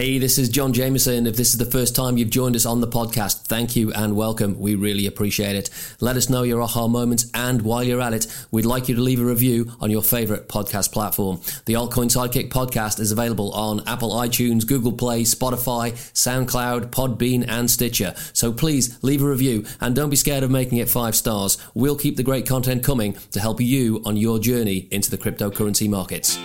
Hey, this is John Jameson. If this is the first time you've joined us on the podcast, thank you and welcome. We really appreciate it. Let us know your aha moments, and while you're at it, we'd like you to leave a review on your favorite podcast platform. The Altcoin Sidekick podcast is available on Apple iTunes, Google Play, Spotify, SoundCloud, Podbean, and Stitcher. So please leave a review and don't be scared of making it five stars. We'll keep the great content coming to help you on your journey into the cryptocurrency markets.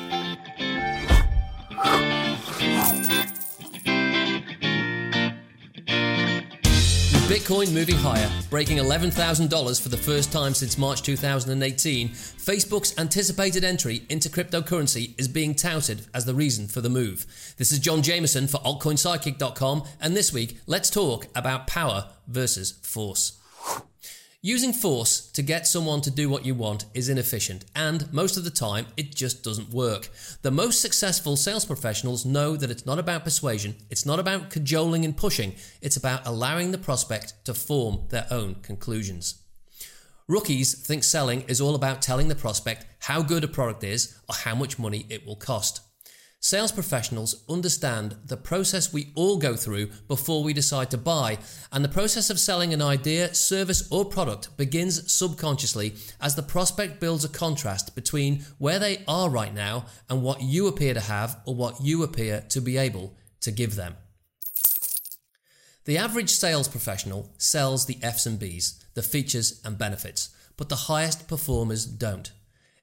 Bitcoin moving higher, breaking $11,000 for the first time since March 2018, Facebook's anticipated entry into cryptocurrency is being touted as the reason for the move. This is John Jameson for altcoinsidekick.com, and this week, let's talk about power versus force. Using force to get someone to do what you want is inefficient, and most of the time, it just doesn't work. The most successful sales professionals know that it's not about persuasion, it's not about cajoling and pushing, it's about allowing the prospect to form their own conclusions. Rookies think selling is all about telling the prospect how good a product is or how much money it will cost. Sales professionals understand the process we all go through before we decide to buy, and the process of selling an idea, service, or product begins subconsciously as the prospect builds a contrast between where they are right now and what you appear to have or what you appear to be able to give them. The average sales professional sells the F's and B's, the features and benefits, but the highest performers don't.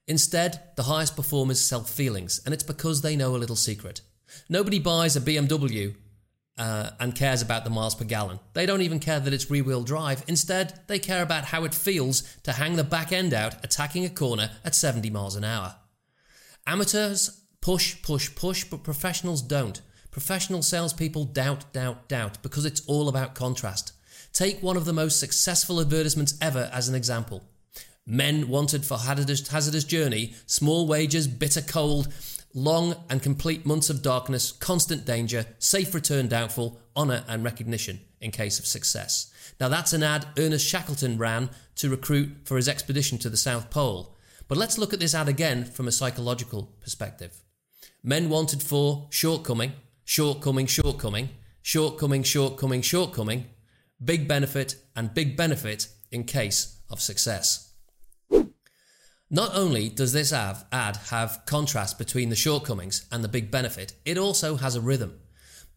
Instead, the highest performers sell feelings, and it's because they know a little secret. Nobody buys a BMW uh, and cares about the miles per gallon. They don't even care that it's rear wheel drive. Instead, they care about how it feels to hang the back end out attacking a corner at 70 miles an hour. Amateurs push, push, push, but professionals don't. Professional salespeople doubt, doubt, doubt because it's all about contrast. Take one of the most successful advertisements ever as an example. Men wanted for hazardous, hazardous journey, small wages, bitter cold, long and complete months of darkness, constant danger, safe return doubtful, honour and recognition in case of success. Now that's an ad Ernest Shackleton ran to recruit for his expedition to the South Pole. But let's look at this ad again from a psychological perspective. Men wanted for shortcoming, shortcoming, shortcoming, shortcoming, shortcoming, shortcoming, big benefit, and big benefit in case of success. Not only does this ad have contrast between the shortcomings and the big benefit, it also has a rhythm.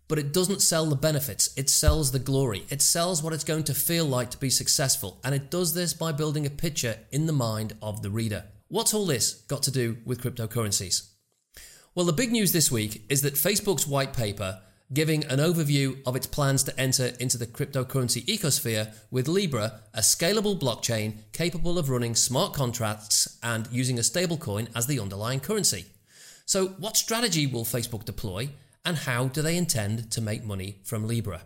But it doesn't sell the benefits, it sells the glory. It sells what it's going to feel like to be successful, and it does this by building a picture in the mind of the reader. What's all this got to do with cryptocurrencies? Well, the big news this week is that Facebook's white paper giving an overview of its plans to enter into the cryptocurrency ecosphere with Libra, a scalable blockchain capable of running smart contracts and using a stablecoin as the underlying currency. So, what strategy will Facebook deploy, and how do they intend to make money from Libra?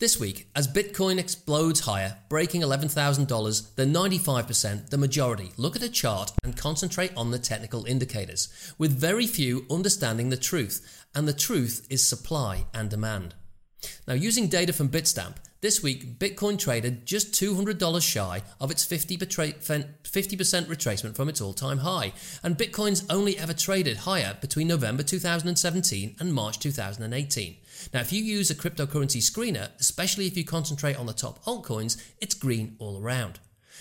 This week, as Bitcoin explodes higher, breaking $11,000, the 95%, the majority, look at a chart and concentrate on the technical indicators, with very few understanding the truth, and the truth is supply and demand. Now, using data from Bitstamp, this week Bitcoin traded just $200 shy of its 50% retracement from its all time high, and Bitcoin's only ever traded higher between November 2017 and March 2018. Now, if you use a cryptocurrency screener, especially if you concentrate on the top altcoins, it's green all around.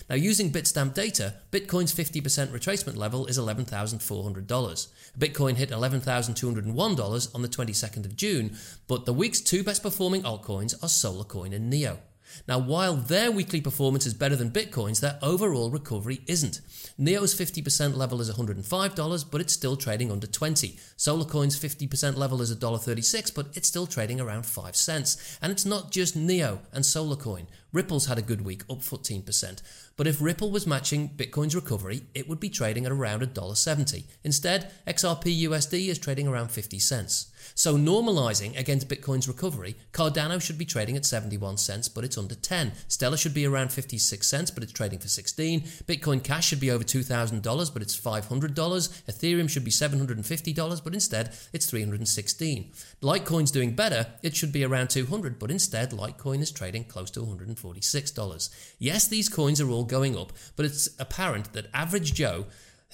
Now, using Bitstamp data, Bitcoin's 50% retracement level is $11,400. Bitcoin hit $11,201 on the 22nd of June, but the week's two best performing altcoins are Solarcoin and Neo. Now, while their weekly performance is better than Bitcoin's, their overall recovery isn't. Neo's 50% level is $105, but it's still trading under 20. Solarcoin's 50% level is $1.36, but it's still trading around 5 cents. And it's not just Neo and Solarcoin. Ripple's had a good week, up 14%. But if Ripple was matching Bitcoin's recovery, it would be trading at around $1.70. Instead, XRP USD is trading around 50 cents. So normalizing against Bitcoin's recovery, Cardano should be trading at 71 cents, but it's under 10. Stellar should be around 56 cents, but it's trading for 16. Bitcoin Cash should be over $2,000, but it's $500. Ethereum should be $750, but instead it's 316. Litecoin's doing better. It should be around 200, but instead Litecoin is trading close to $146. Yes, these coins are all going up, but it's apparent that average Joe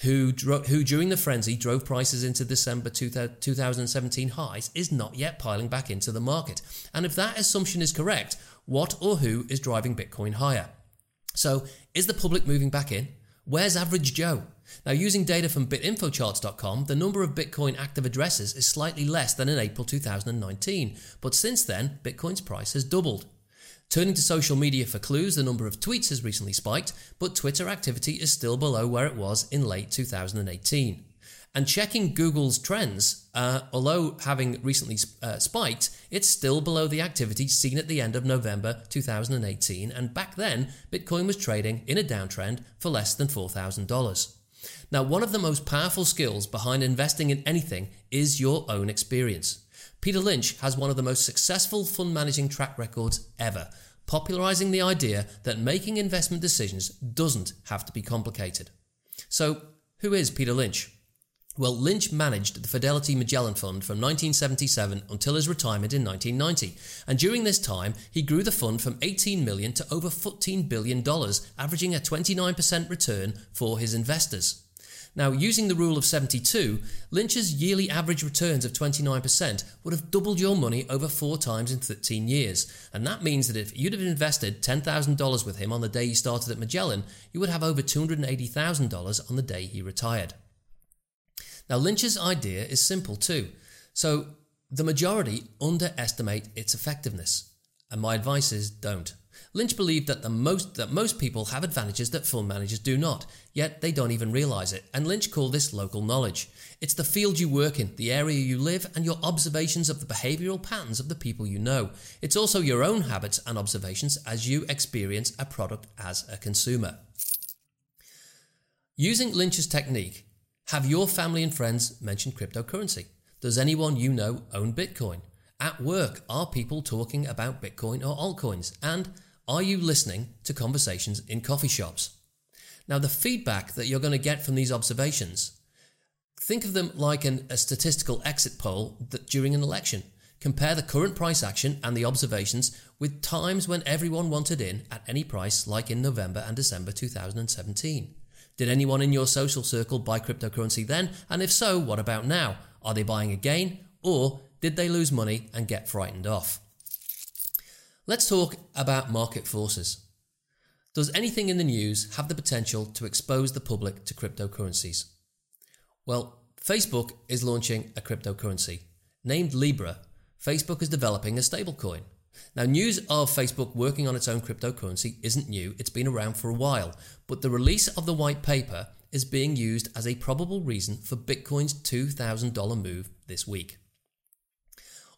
who, dro- who during the frenzy drove prices into December 2017 highs, is not yet piling back into the market. And if that assumption is correct, what or who is driving Bitcoin higher? So, is the public moving back in? Where's average Joe? Now, using data from bitinfocharts.com, the number of Bitcoin active addresses is slightly less than in April 2019, but since then, Bitcoin's price has doubled. Turning to social media for clues, the number of tweets has recently spiked, but Twitter activity is still below where it was in late 2018. And checking Google's trends, uh, although having recently uh, spiked, it's still below the activity seen at the end of November 2018. And back then, Bitcoin was trading in a downtrend for less than $4,000. Now, one of the most powerful skills behind investing in anything is your own experience. Peter Lynch has one of the most successful fund managing track records ever, popularizing the idea that making investment decisions doesn't have to be complicated. So, who is Peter Lynch? Well, Lynch managed the Fidelity Magellan Fund from 1977 until his retirement in 1990, and during this time, he grew the fund from 18 million to over 14 billion dollars, averaging a 29% return for his investors. Now, using the rule of 72, Lynch's yearly average returns of 29% would have doubled your money over four times in 13 years. And that means that if you'd have invested $10,000 with him on the day you started at Magellan, you would have over $280,000 on the day he retired. Now, Lynch's idea is simple too. So, the majority underestimate its effectiveness. And my advice is don't. Lynch believed that, the most, that most people have advantages that fund managers do not, yet they don't even realize it, and Lynch called this local knowledge. It's the field you work in, the area you live, and your observations of the behavioral patterns of the people you know. It's also your own habits and observations as you experience a product as a consumer. Using Lynch's technique, have your family and friends mentioned cryptocurrency? Does anyone you know own Bitcoin? At work, are people talking about Bitcoin or altcoins? And are you listening to conversations in coffee shops? Now, the feedback that you're going to get from these observations, think of them like an, a statistical exit poll that during an election. Compare the current price action and the observations with times when everyone wanted in at any price, like in November and December 2017. Did anyone in your social circle buy cryptocurrency then? And if so, what about now? Are they buying again? Or did they lose money and get frightened off? Let's talk about market forces. Does anything in the news have the potential to expose the public to cryptocurrencies? Well, Facebook is launching a cryptocurrency. Named Libra, Facebook is developing a stablecoin. Now, news of Facebook working on its own cryptocurrency isn't new, it's been around for a while, but the release of the white paper is being used as a probable reason for Bitcoin's $2,000 move this week.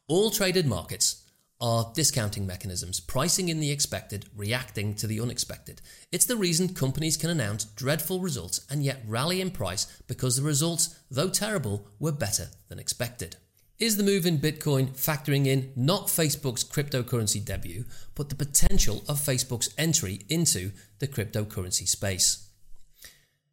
All traded markets are discounting mechanisms, pricing in the expected, reacting to the unexpected. It's the reason companies can announce dreadful results and yet rally in price because the results, though terrible, were better than expected. Is the move in Bitcoin factoring in not Facebook's cryptocurrency debut, but the potential of Facebook's entry into the cryptocurrency space?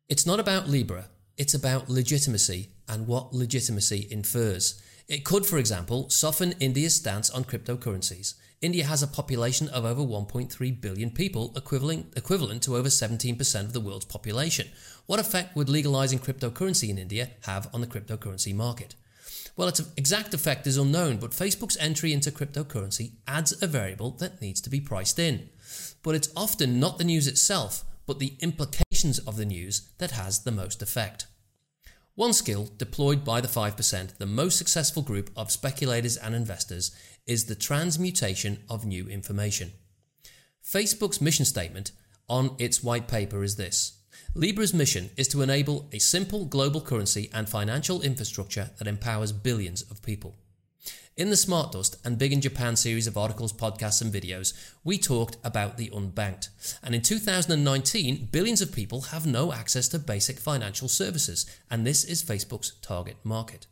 It's not about Libra, it's about legitimacy and what legitimacy infers. It could, for example, soften India's stance on cryptocurrencies. India has a population of over 1.3 billion people, equivalent, equivalent to over 17% of the world's population. What effect would legalizing cryptocurrency in India have on the cryptocurrency market? Well, its exact effect is unknown, but Facebook's entry into cryptocurrency adds a variable that needs to be priced in. But it's often not the news itself, but the implications of the news that has the most effect. One skill deployed by the 5%, the most successful group of speculators and investors, is the transmutation of new information. Facebook's mission statement on its white paper is this Libra's mission is to enable a simple global currency and financial infrastructure that empowers billions of people. In the Smart Dust and Big in Japan series of articles, podcasts, and videos, we talked about the unbanked. And in 2019, billions of people have no access to basic financial services, and this is Facebook's target market.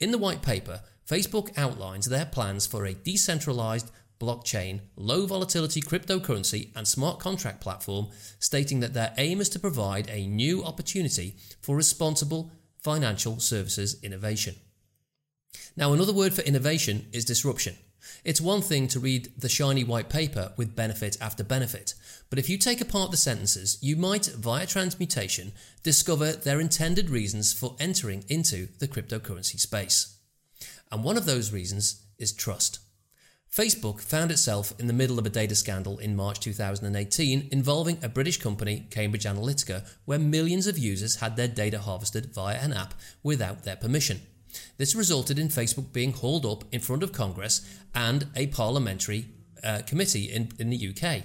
In the white paper, Facebook outlines their plans for a decentralized, blockchain, low volatility cryptocurrency, and smart contract platform, stating that their aim is to provide a new opportunity for responsible financial services innovation. Now, another word for innovation is disruption. It's one thing to read the shiny white paper with benefit after benefit, but if you take apart the sentences, you might, via transmutation, discover their intended reasons for entering into the cryptocurrency space. And one of those reasons is trust. Facebook found itself in the middle of a data scandal in March 2018 involving a British company, Cambridge Analytica, where millions of users had their data harvested via an app without their permission. This resulted in Facebook being hauled up in front of Congress and a parliamentary uh, committee in, in the UK.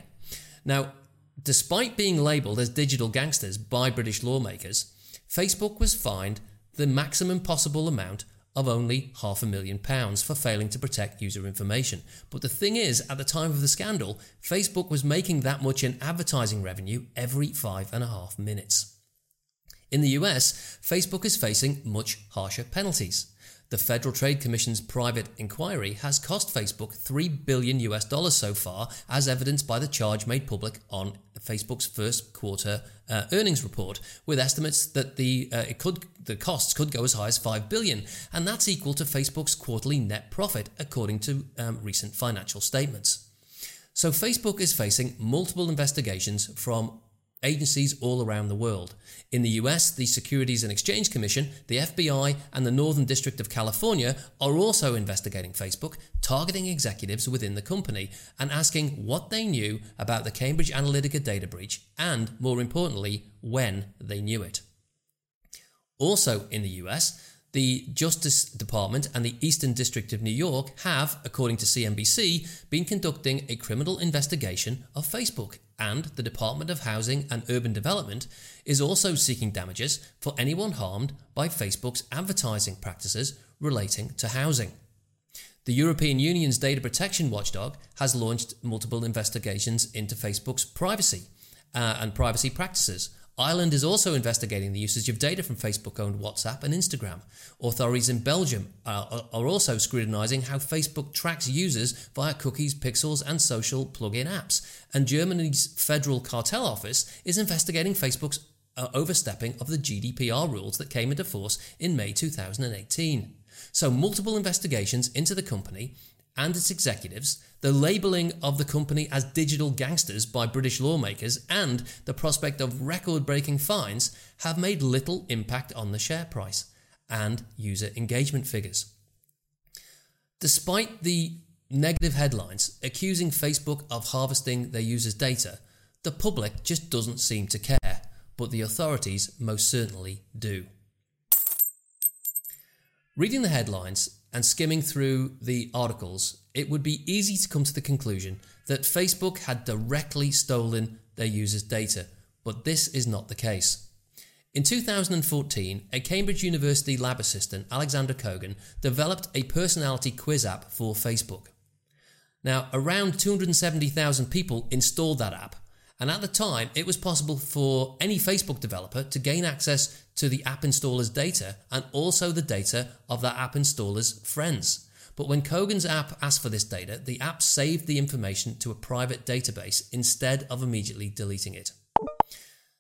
Now, despite being labelled as digital gangsters by British lawmakers, Facebook was fined the maximum possible amount of only half a million pounds for failing to protect user information. But the thing is, at the time of the scandal, Facebook was making that much in advertising revenue every five and a half minutes. In the US, Facebook is facing much harsher penalties. The Federal Trade Commission's private inquiry has cost Facebook 3 billion US dollars so far, as evidenced by the charge made public on Facebook's first quarter uh, earnings report, with estimates that the uh, it could the costs could go as high as 5 billion, and that's equal to Facebook's quarterly net profit according to um, recent financial statements. So Facebook is facing multiple investigations from agencies all around the world. In the US, the Securities and Exchange Commission, the FBI, and the Northern District of California are also investigating Facebook, targeting executives within the company and asking what they knew about the Cambridge Analytica data breach and, more importantly, when they knew it. Also in the US, the Justice Department and the Eastern District of New York have, according to CNBC, been conducting a criminal investigation of Facebook, and the Department of Housing and Urban Development is also seeking damages for anyone harmed by Facebook's advertising practices relating to housing. The European Union's data protection watchdog has launched multiple investigations into Facebook's privacy uh, and privacy practices Ireland is also investigating the usage of data from Facebook owned WhatsApp and Instagram. Authorities in Belgium are, are also scrutinising how Facebook tracks users via cookies, pixels, and social plug in apps. And Germany's Federal Cartel Office is investigating Facebook's uh, overstepping of the GDPR rules that came into force in May 2018. So, multiple investigations into the company and its executives, the labelling of the company as digital gangsters by British lawmakers, and the prospect of record breaking fines have made little impact on the share price and user engagement figures. Despite the negative headlines accusing Facebook of harvesting their users' data, the public just doesn't seem to care, but the authorities most certainly do. Reading the headlines and skimming through the articles, it would be easy to come to the conclusion that Facebook had directly stolen their users' data, but this is not the case. In 2014, a Cambridge University lab assistant, Alexander Kogan, developed a personality quiz app for Facebook. Now, around 270,000 people installed that app, and at the time, it was possible for any Facebook developer to gain access to the app installer's data and also the data of that app installer's friends. But when Kogan's app asked for this data, the app saved the information to a private database instead of immediately deleting it.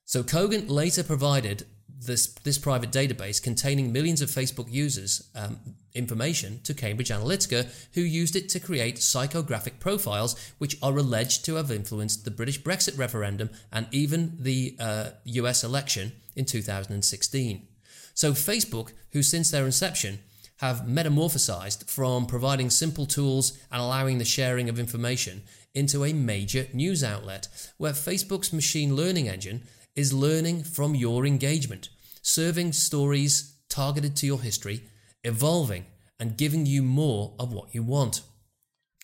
So Kogan later provided this, this private database containing millions of Facebook users' um, information to Cambridge Analytica, who used it to create psychographic profiles which are alleged to have influenced the British Brexit referendum and even the uh, US election in 2016. So, Facebook, who since their inception have metamorphosized from providing simple tools and allowing the sharing of information into a major news outlet, where Facebook's machine learning engine is learning from your engagement, serving stories targeted to your history, evolving, and giving you more of what you want.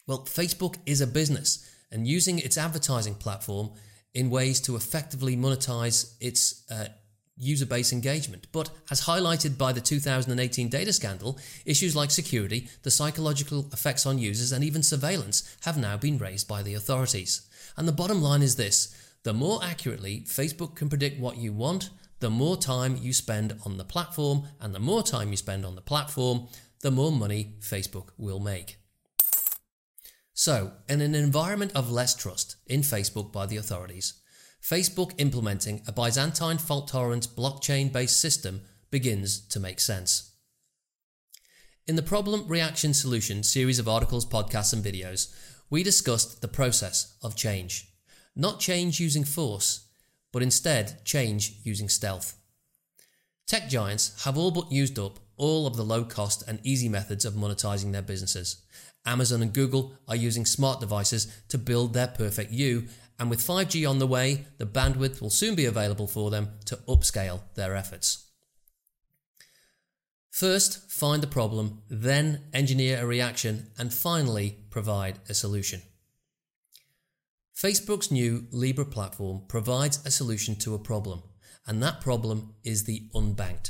Well, Facebook is a business and using its advertising platform in ways to effectively monetize its uh, user base engagement. But as highlighted by the 2018 data scandal, issues like security, the psychological effects on users, and even surveillance have now been raised by the authorities. And the bottom line is this the more accurately Facebook can predict what you want, the more time you spend on the platform, and the more time you spend on the platform, the more money Facebook will make. So, in an environment of less trust in Facebook by the authorities, Facebook implementing a Byzantine fault tolerant blockchain based system begins to make sense. In the Problem Reaction Solution series of articles, podcasts, and videos, we discussed the process of change. Not change using force, but instead change using stealth. Tech giants have all but used up all of the low cost and easy methods of monetizing their businesses. Amazon and Google are using smart devices to build their perfect you, and with 5G on the way, the bandwidth will soon be available for them to upscale their efforts. First, find the problem, then engineer a reaction, and finally, provide a solution. Facebook's new Libra platform provides a solution to a problem, and that problem is the unbanked.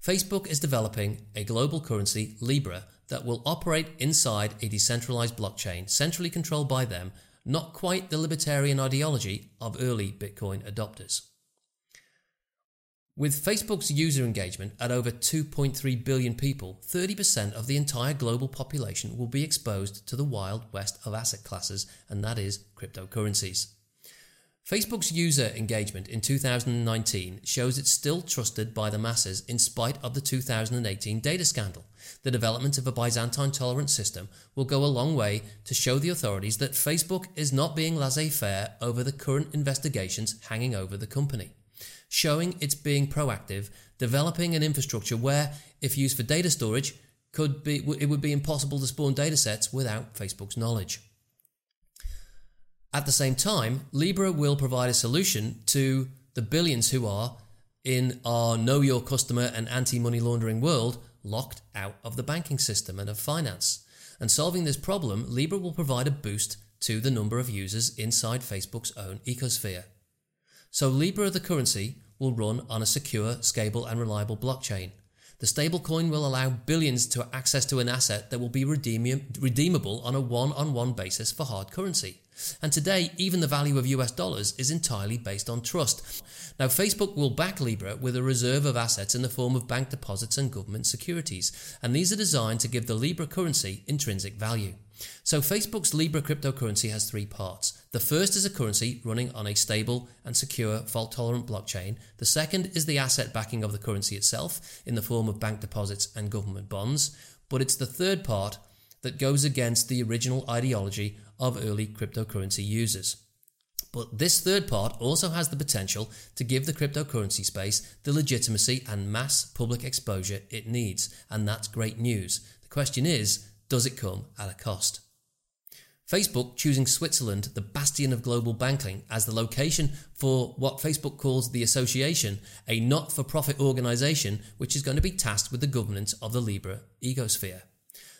Facebook is developing a global currency, Libra, that will operate inside a decentralized blockchain centrally controlled by them, not quite the libertarian ideology of early Bitcoin adopters. With Facebook's user engagement at over 2.3 billion people, 30% of the entire global population will be exposed to the wild west of asset classes, and that is cryptocurrencies. Facebook's user engagement in 2019 shows it's still trusted by the masses in spite of the 2018 data scandal. The development of a Byzantine tolerant system will go a long way to show the authorities that Facebook is not being laissez faire over the current investigations hanging over the company. Showing it's being proactive, developing an infrastructure where, if used for data storage, could be, it would be impossible to spawn datasets without Facebook's knowledge. At the same time, Libra will provide a solution to the billions who are, in our know your customer and anti money laundering world, locked out of the banking system and of finance. And solving this problem, Libra will provide a boost to the number of users inside Facebook's own ecosphere. So, Libra, the currency, will run on a secure, stable, and reliable blockchain. The stablecoin will allow billions to access to an asset that will be redeemable on a one on one basis for hard currency. And today, even the value of US dollars is entirely based on trust. Now, Facebook will back Libra with a reserve of assets in the form of bank deposits and government securities, and these are designed to give the Libra currency intrinsic value. So, Facebook's Libra cryptocurrency has three parts. The first is a currency running on a stable and secure fault tolerant blockchain. The second is the asset backing of the currency itself in the form of bank deposits and government bonds. But it's the third part that goes against the original ideology of early cryptocurrency users. But this third part also has the potential to give the cryptocurrency space the legitimacy and mass public exposure it needs, and that's great news. The question is does it come at a cost? Facebook choosing Switzerland, the bastion of global banking, as the location for what Facebook calls the Association, a not for profit organisation which is going to be tasked with the governance of the Libra ecosphere.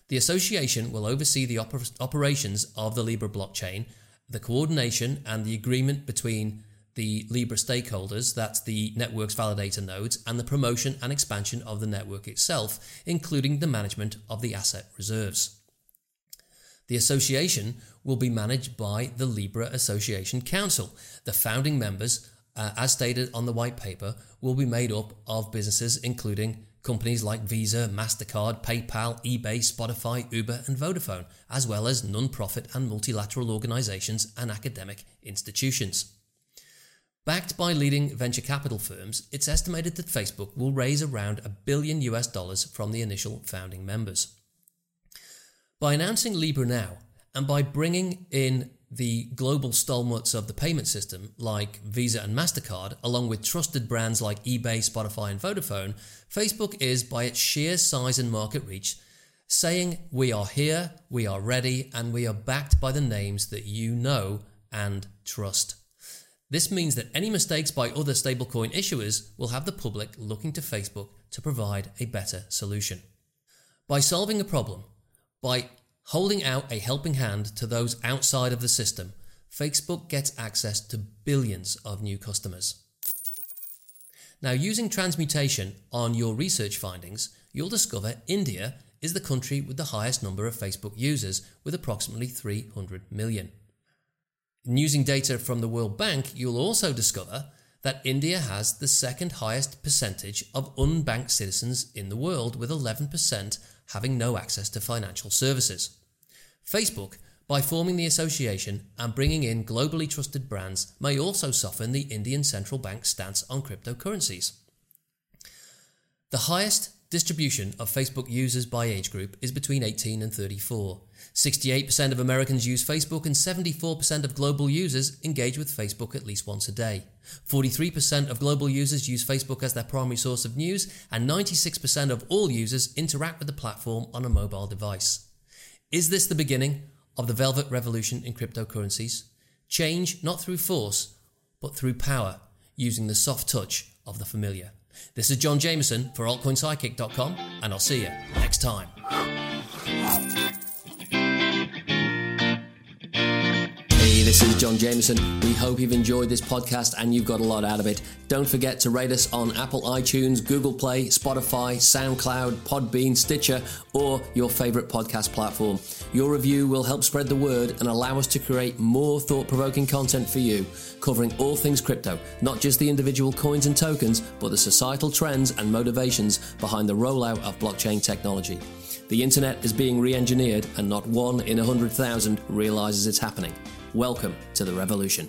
The association will oversee the oper- operations of the Libra blockchain, the coordination and the agreement between the Libra stakeholders, that's the network's validator nodes, and the promotion and expansion of the network itself, including the management of the asset reserves. The association will be managed by the Libra Association Council. The founding members, uh, as stated on the white paper, will be made up of businesses including companies like Visa, MasterCard, PayPal, eBay, Spotify, Uber, and Vodafone, as well as non profit and multilateral organizations and academic institutions. Backed by leading venture capital firms, it's estimated that Facebook will raise around a billion US dollars from the initial founding members. By announcing Libra now, and by bringing in the global stalwarts of the payment system like Visa and MasterCard, along with trusted brands like eBay, Spotify, and Vodafone, Facebook is, by its sheer size and market reach, saying, We are here, we are ready, and we are backed by the names that you know and trust. This means that any mistakes by other stablecoin issuers will have the public looking to Facebook to provide a better solution. By solving a problem, by holding out a helping hand to those outside of the system, Facebook gets access to billions of new customers. Now, using transmutation on your research findings, you'll discover India is the country with the highest number of Facebook users, with approximately 300 million. And using data from the World Bank, you'll also discover that India has the second highest percentage of unbanked citizens in the world, with 11% having no access to financial services. Facebook, by forming the association and bringing in globally trusted brands, may also soften the Indian central bank's stance on cryptocurrencies. The highest distribution of Facebook users by age group is between 18 and 34. 68% of Americans use Facebook and 74% of global users engage with Facebook at least once a day. 43% of global users use Facebook as their primary source of news, and 96% of all users interact with the platform on a mobile device. Is this the beginning of the velvet revolution in cryptocurrencies? Change not through force, but through power, using the soft touch of the familiar. This is John Jameson for altcoinsidekick.com, and I'll see you next time. This is John Jameson. We hope you've enjoyed this podcast and you've got a lot out of it. Don't forget to rate us on Apple iTunes, Google Play, Spotify, SoundCloud, Podbean, Stitcher, or your favorite podcast platform. Your review will help spread the word and allow us to create more thought provoking content for you, covering all things crypto, not just the individual coins and tokens, but the societal trends and motivations behind the rollout of blockchain technology. The internet is being re engineered, and not one in a hundred thousand realizes it's happening. Welcome to the revolution.